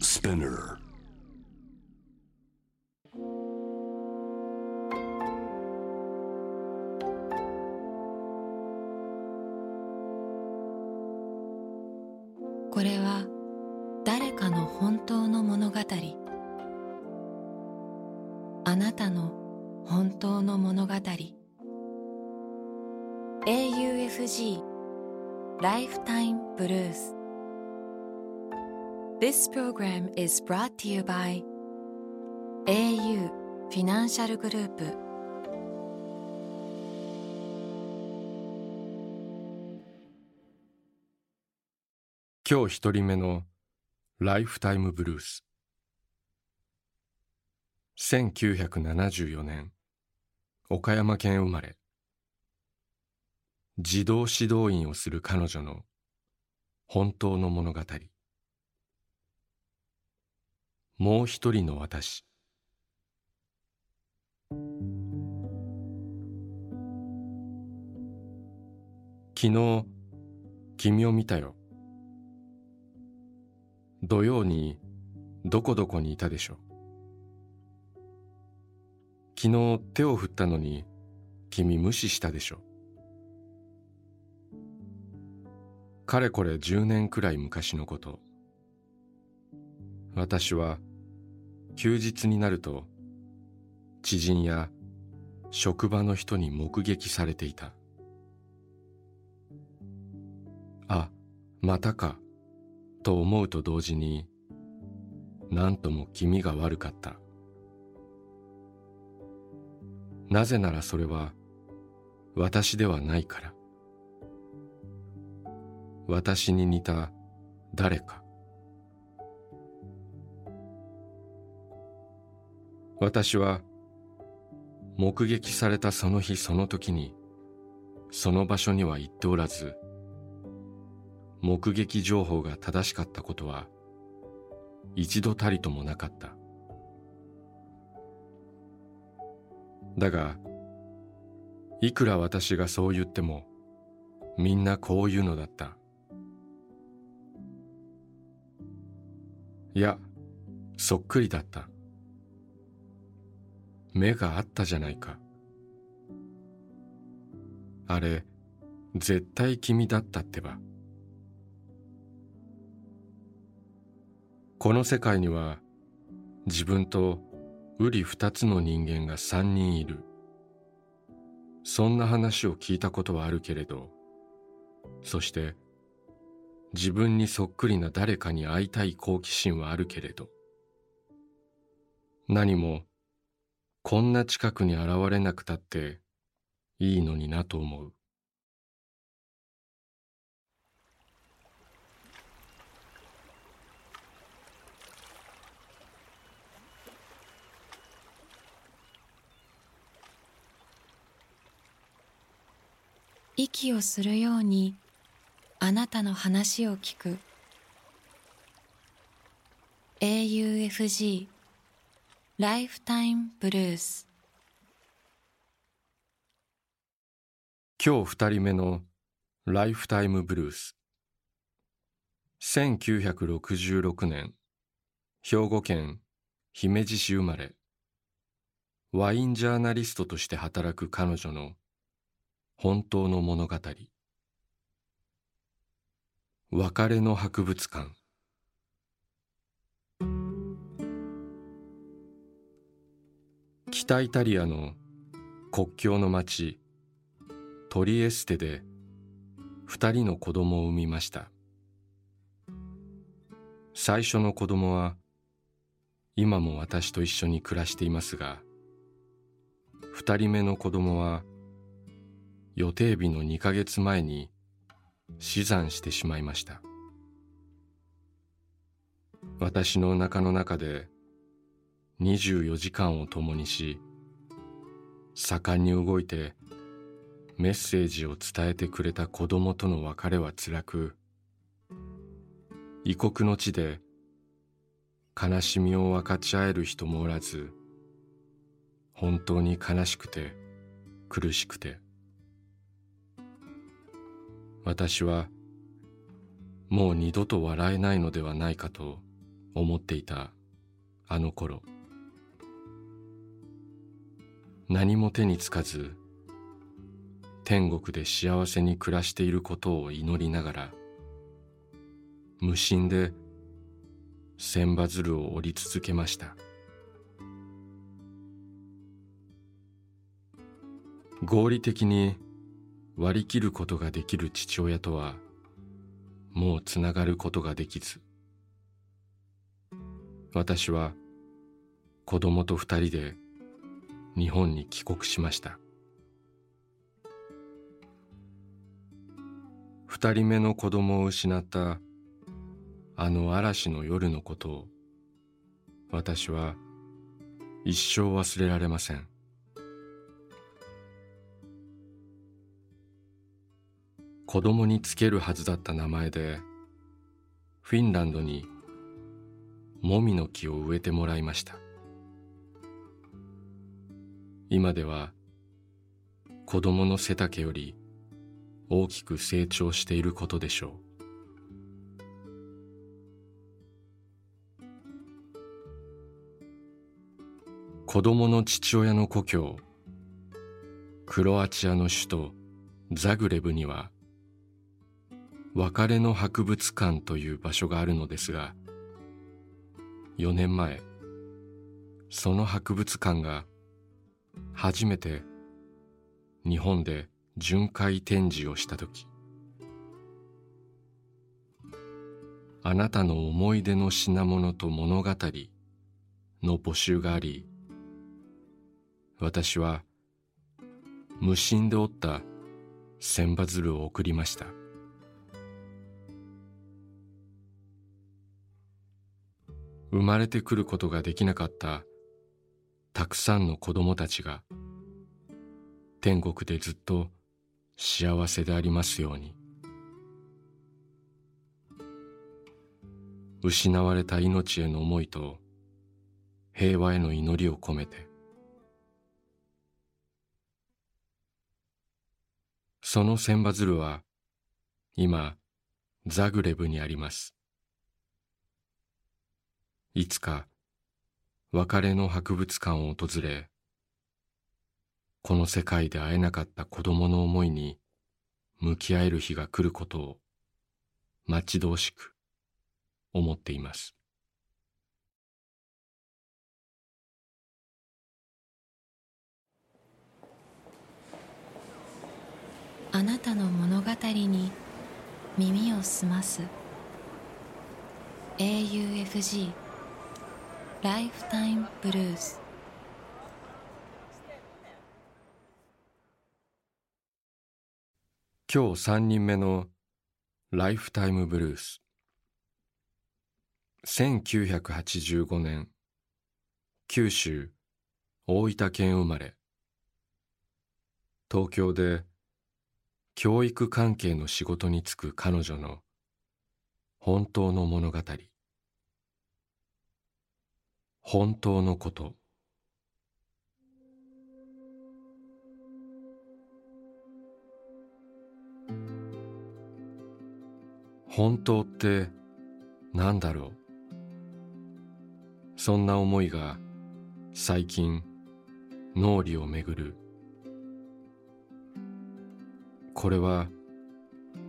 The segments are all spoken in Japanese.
Spinner. This program is brought to you by au フィナンシャルグループ今日一人目のライフタイムブルース1974年岡山県生まれ児童指導員をする彼女の本当の物語もう一人の私。昨日君を見たよ。土曜にどこどこにいたでしょう。昨日手を振ったのに君無視したでしょう。かれこれ10年くらい昔のこと。私は休日になると知人や職場の人に目撃されていたあまたかと思うと同時に何とも気味が悪かったなぜならそれは私ではないから私に似た誰か私は目撃されたその日その時にその場所には行っておらず目撃情報が正しかったことは一度たりともなかった。だがいくら私がそう言ってもみんなこう言うのだった。いやそっくりだった。目があったじゃないか。あれ絶対君だったってば。この世界には自分と瓜二つの人間が三人いる。そんな話を聞いたことはあるけれどそして自分にそっくりな誰かに会いたい好奇心はあるけれど何もこんな近くに現れなくたっていいのになと思う。息をするようにあなたの話を聞く。AUFG ライフタイムブルース今日二人目のライフタイムブルース1966年兵庫県姫路市生まれ。ワインジャーナリストとして働く彼女の本当の物語。別れの博物館。北イタリアの国境の町トリエステで二人の子供を産みました。最初の子供は今も私と一緒に暮らしていますが二人目の子供は予定日の2ヶ月前に死産してしまいました。私のお腹の中で24時間を共にし盛んに動いてメッセージを伝えてくれた子供との別れは辛く異国の地で悲しみを分かち合える人もおらず本当に悲しくて苦しくて。私はもう二度と笑えないのではないかと思っていたあの頃。何も手につかず天国で幸せに暮らしていることを祈りながら無心で千羽鶴を折り続けました。合理的に割り切ることができる父親とはもうつながることができず私は子供と二人で日本に帰国しました。二人目の子供を失ったあの嵐の夜のことを私は一生忘れられません。子供につけるはずだった名前でフィンランドにもみの木を植えてもらいました。今では子供の背丈より大きく成長していることでしょう。子供の父親の故郷クロアチアの首都ザグレブには別れの博物館という場所があるのですが4年前その博物館が初めて日本で巡回展示をした時あなたの思い出の品物と物語の募集があり私は無心で折った千羽鶴を送りました。生まれてくることができなかったたくさんの子供たちが天国でずっと幸せでありますように。失われた命への思いと平和への祈りを込めて。その千羽鶴は今ザグレブにあります。いつか別れの博物館を訪れこの世界で会えなかった子供の思いに向き合える日が来ることを待ち遠しく思っています。あなたの物語に耳を澄ます。AUFG ライフタイムブルース今日三人目のライフタイムブルース1985年九州大分県生まれ。東京で教育関係の仕事に就く彼女の本当の物語。本当のこと。本当って何だろう？そんな思いが最近脳裏をめぐる。これは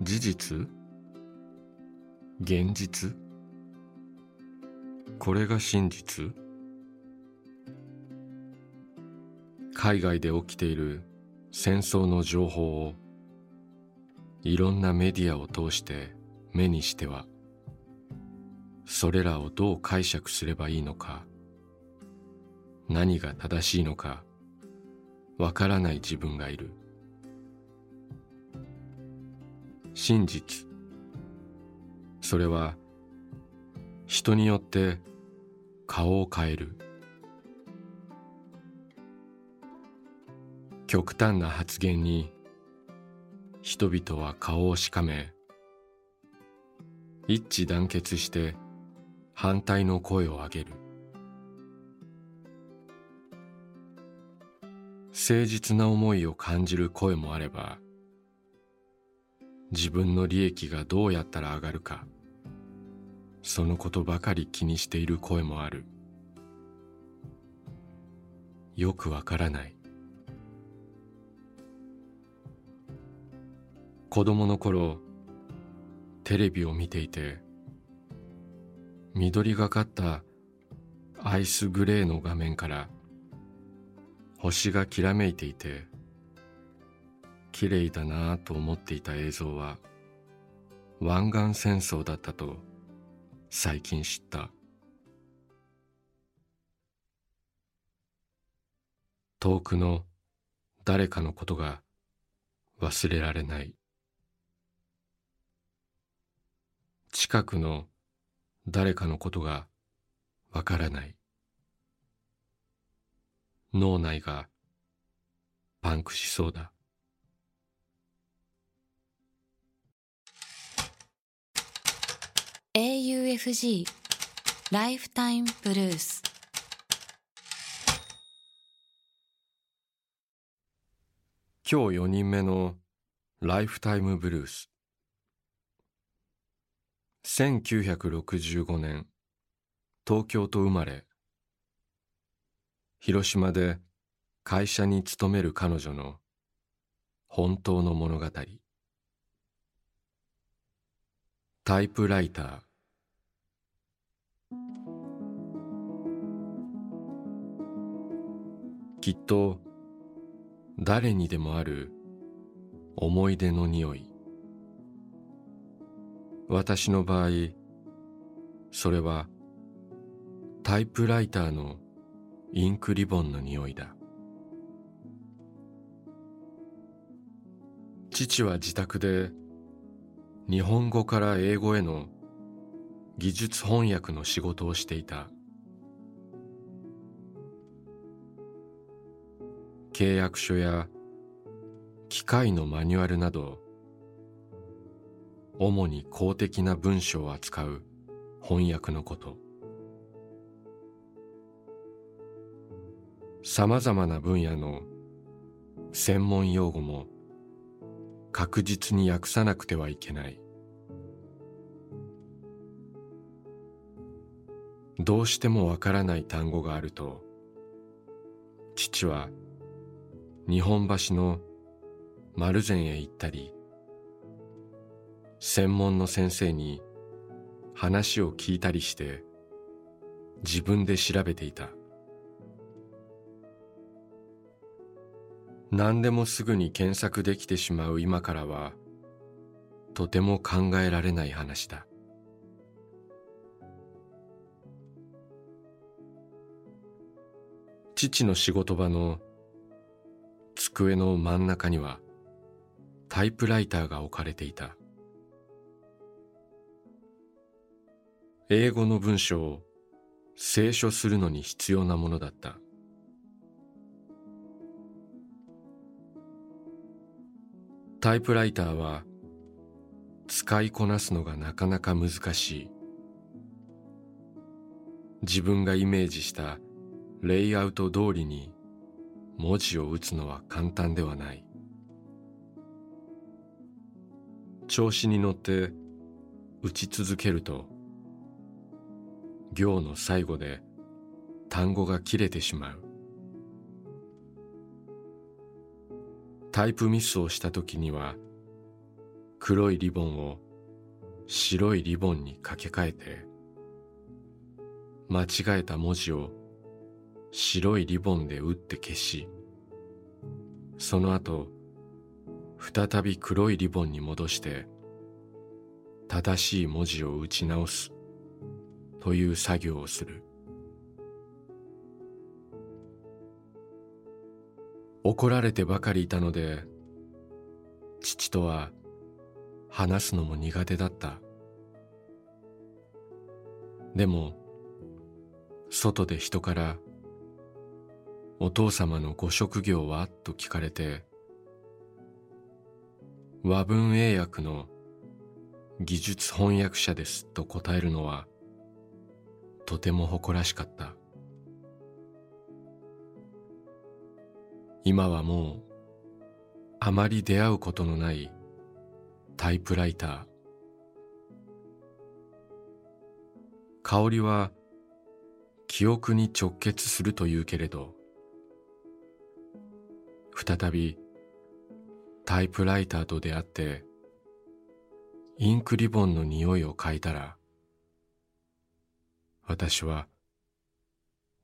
事実？現実？これが真実？海外で起きている戦争の情報をいろんなメディアを通して目にしてはそれらをどう解釈すればいいのか何が正しいのかわからない自分がいる。真実。それは人によって顔を変える。極端な発言に人々は顔をしかめ一致団結して反対の声を上げる。誠実な思いを感じる声もあれば自分の利益がどうやったら上がるかそのことばかり気にしている声もある。よくわからない。子供の頃テレビを見ていて緑がかったアイスグレーの画面から星がきらめいていて綺麗だなぁと思っていた映像は湾岸戦争だったと最近知った。遠くの誰かのことが忘れられない。近くの誰かのことがわからない。脳内がパンクしそうだ。AUFG ライフタイムブルース今日4人目のライフタイムブルース1965年東京と生まれ。広島で会社に勤める彼女の本当の物語。タイプライター。きっと誰にでもある思い出の匂い。私の場合それはタイプライターのインクリボンの匂いだ。父は自宅で日本語から英語への技術翻訳の仕事をしていた。契約書や機械のマニュアルなど主に公的な文書を扱う翻訳のこと。さまざまな分野の専門用語も確実に訳さなくてはいけない。どうしてもわからない単語があると父は日本橋の丸善へ行ったり専門の先生に話を聞いたりして自分で調べていた。何でもすぐに検索できてしまう今からはとても考えられない話だ。父の仕事場の机の真ん中にはタイプライターが置かれていた。英語の文章を清書するのに必要なものだった。タイプライターは使いこなすのがなかなか難しい。自分がイメージしたレイアウト通りに文字を打つのは簡単ではない。調子に乗って打ち続けると行の最後で単語が切れてしまう。タイプミスをした時には黒いリボンを白いリボンに掛け替えて間違えた文字を白いリボンで打って消しその後再び黒いリボンに戻して正しい文字を打ち直す。という作業をする怒られてばかりいたので父とは話すのも苦手だったでも外で人から「お父様のご職業は?」と聞かれて和文英訳の技術翻訳者ですと答えるのはとても誇らしかった。今はもうあまり出会うことのないタイプライター。香りは記憶に直結するというけれど再びタイプライターと出会ってインクリボンの匂いを嗅いだら私は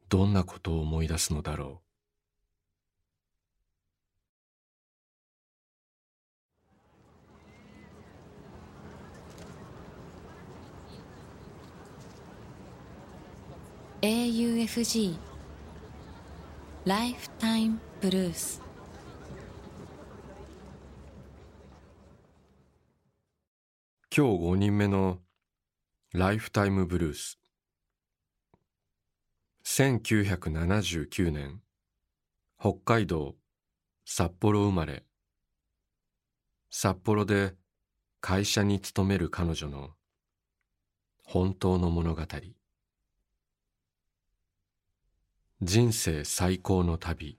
どんなことを思い出すのだろう。AUFG ライフタイムブルース今日5人目のライフタイムブルース1979年北海道札幌生まれ。札幌で会社に勤める彼女の本当の物語。人生最高の旅。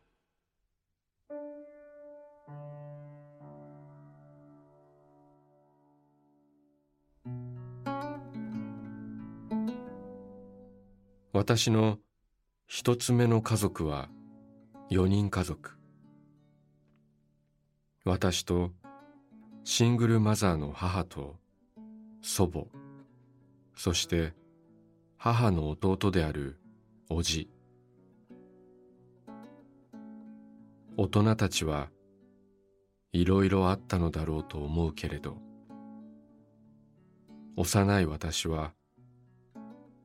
私の一つ目の家族は四人家族。私とシングルマザーの母と祖母。そして母の弟である叔父。大人たちはいろいろあったのだろうと思うけれど幼い私は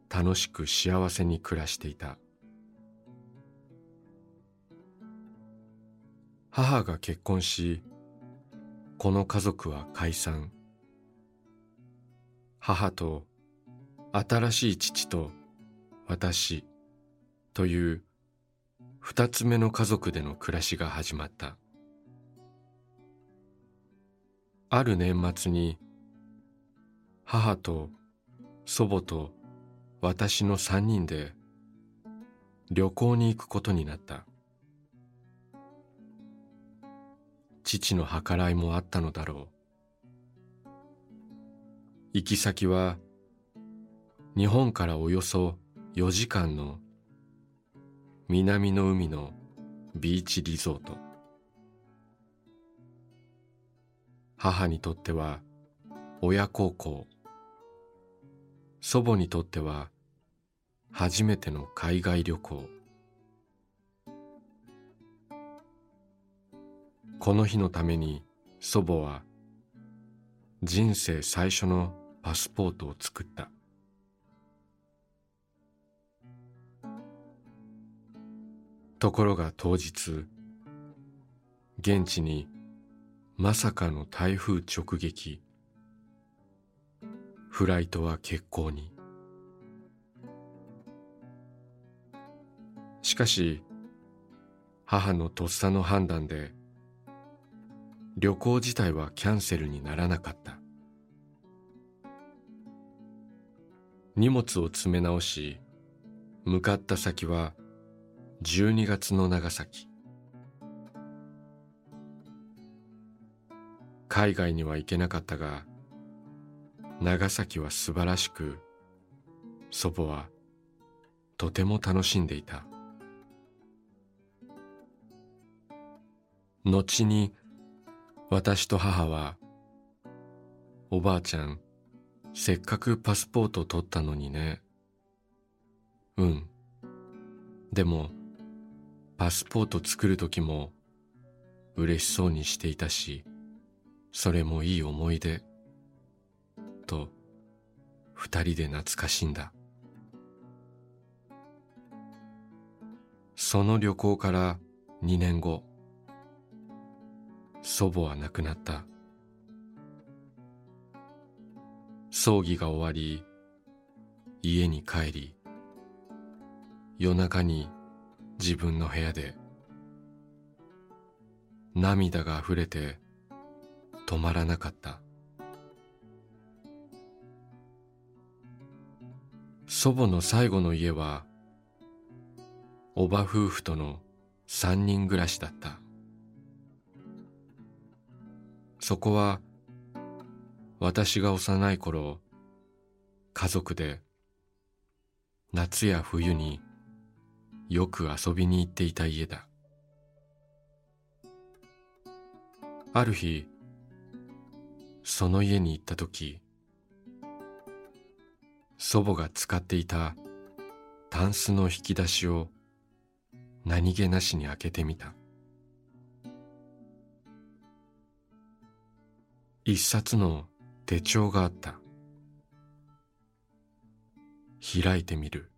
楽しく幸せに暮らしていた。母が結婚しこの家族は解散。母と新しい父と私という二つ目の家族での暮らしが始まった。ある年末に母と祖母と私の三人で旅行に行くことになった。父の計らいもあったのだろう。行き先は日本からおよそ4時間の南の海のビーチリゾート。母にとっては親孝行。祖母にとっては初めての海外旅行。この日のために祖母は人生最初のパスポートを作った。ところが当日現地にまさかの台風直撃。フライトは欠航に。しかし母のとっさの判断で旅行自体はキャンセルにならなかった。荷物を詰め直し向かった先は12月の長崎。海外には行けなかったが長崎は素晴らしく祖母はとても楽しんでいた。後に私と母はおばあちゃんせっかくパスポート取ったのにね。うん。でもパスポート作る時も嬉しそうにしていたしそれもいい思い出。と二人で懐かしんだ。その旅行から2年後。祖母は亡くなった。葬儀が終わり家に帰り夜中に自分の部屋で涙があふれて止まらなかった。祖母の最後の家はおば夫婦との三人暮らしだった。そこは私が幼い頃家族で夏や冬によく遊びに行っていた家だ。ある日その家に行った時祖母が使っていたタンスの引き出しを何気なしに開けてみた。一冊の手帳があった。開いてみる。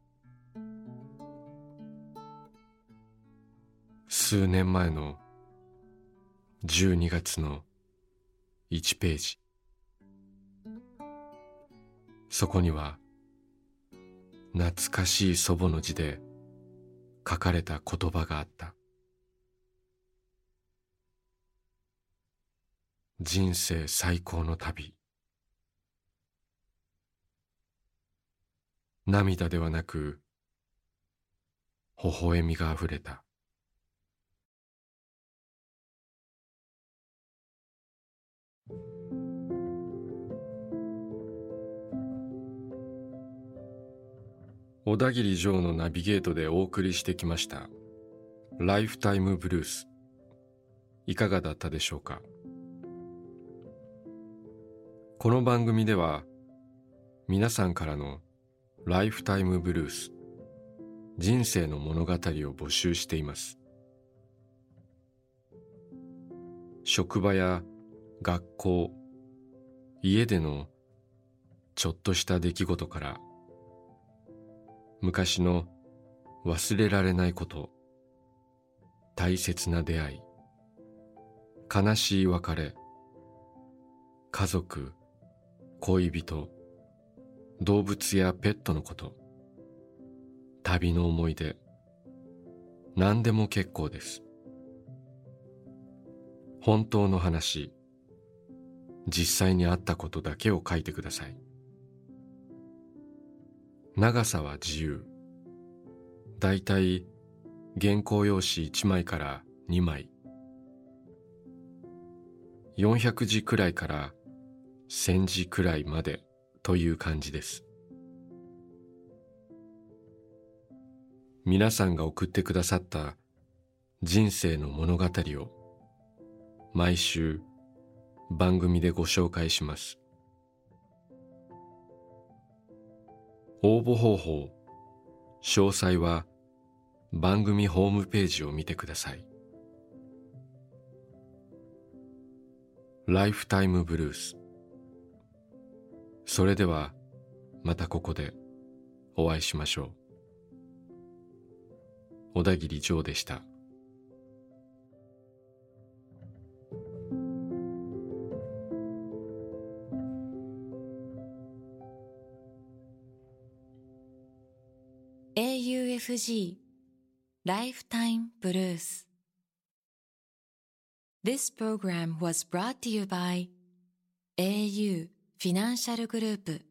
数年前の12月の1ページ。そこには懐かしい祖母の字で書かれた言葉があった。人生最高の旅。涙ではなく微笑みがあふれた。小田切城のナビゲートでお送りしてきましたライフタイムブルースいかがだったでしょうか？この番組では皆さんからのライフタイムブルース人生の物語を募集しています。職場や学校家でのちょっとした出来事から昔の忘れられないこと大切な出会い悲しい別れ家族恋人動物やペットのこと。旅の思い出。何でも結構です。本当の話。実際にあったことだけを書いてください。長さは自由。だいたい原稿用紙1枚から2枚。400字くらいから1000字くらいまでという感じです。皆さんが送ってくださった人生の物語を毎週番組でご紹介します。応募方法詳細は番組ホームページを見てください。ライフタイムブルースそれではまたここでお会いしましょう小田切ジョーでした AUFG Lifetime Blues This program was brought to you by au フィナンシャルグループ。